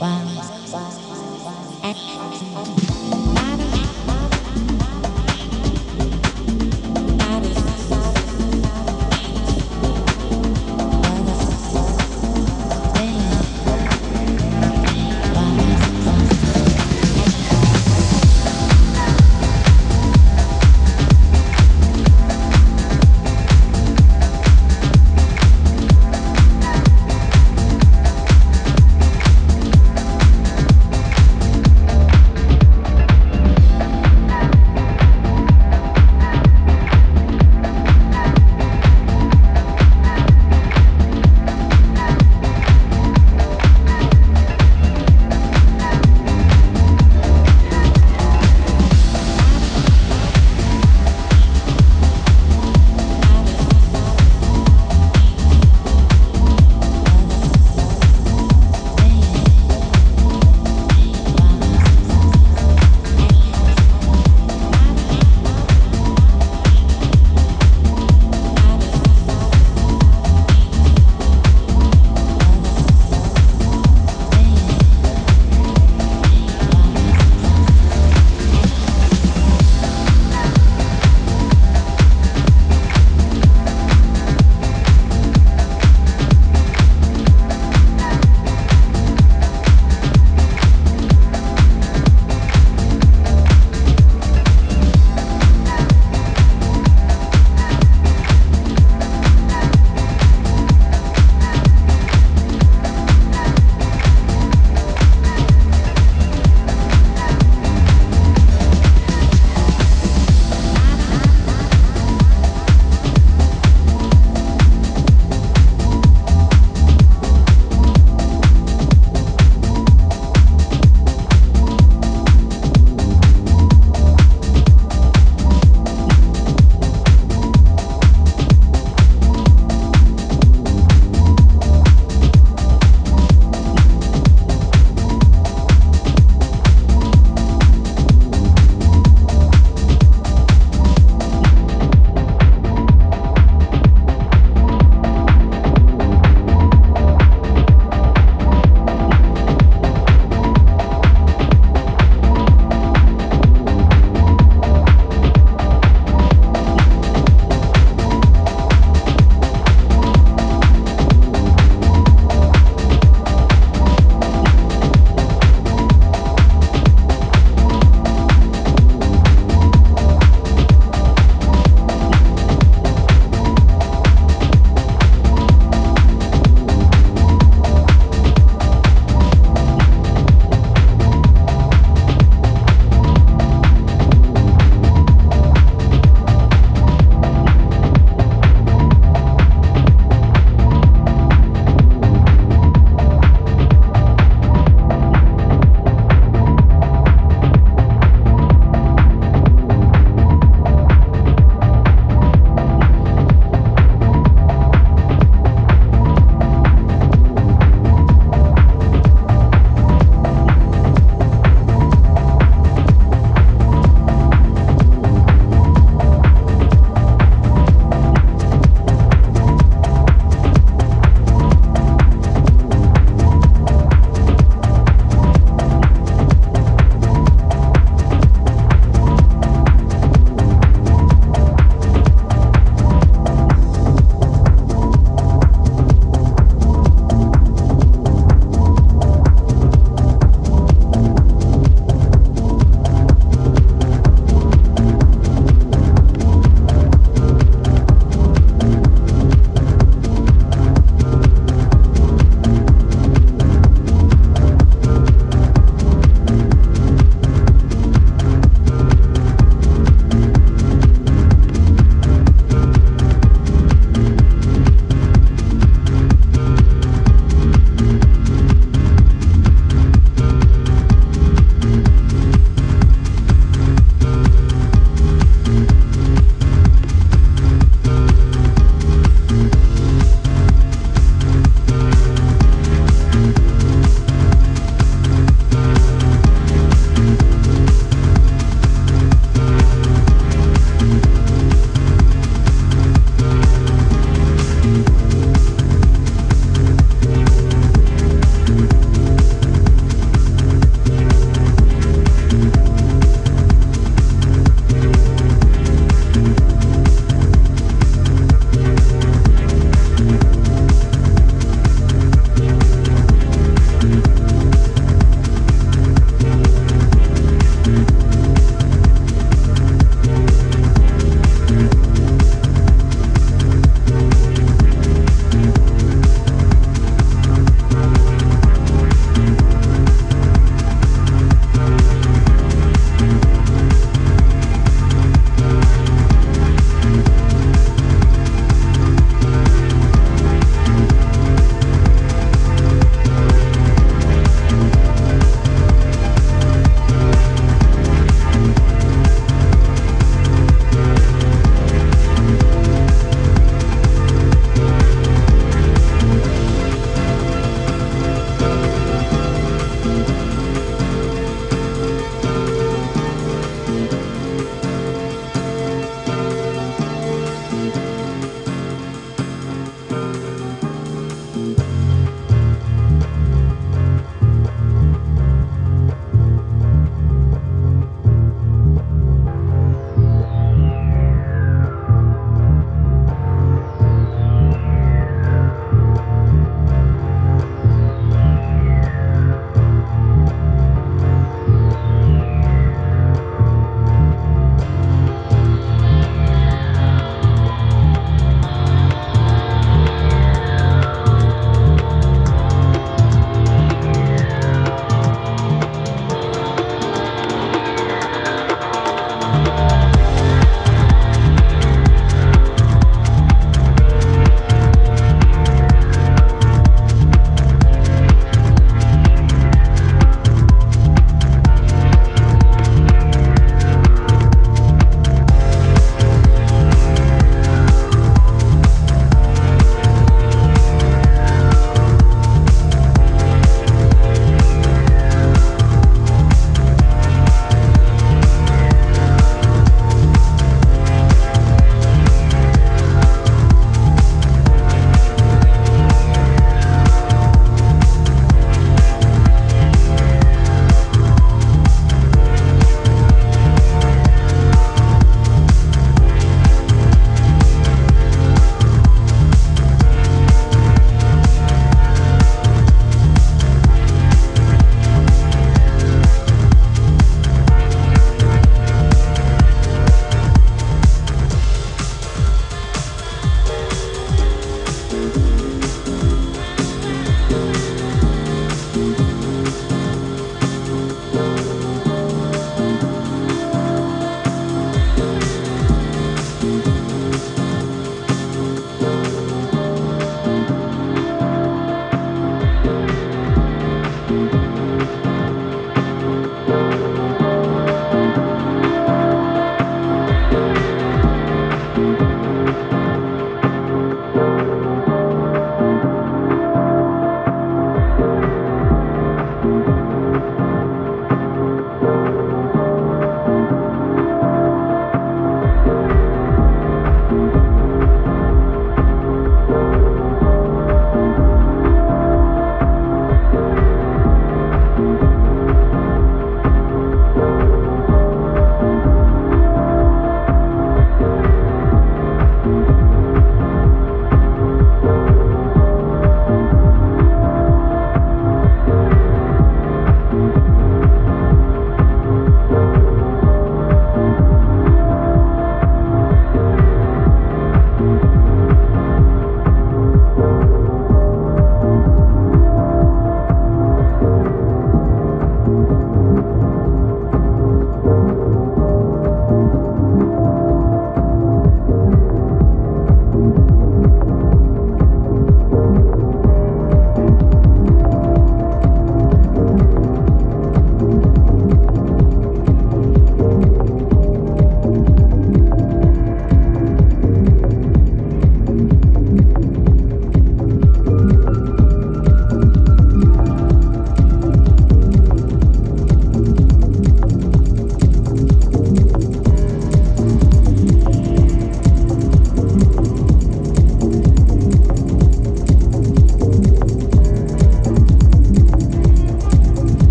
Wow.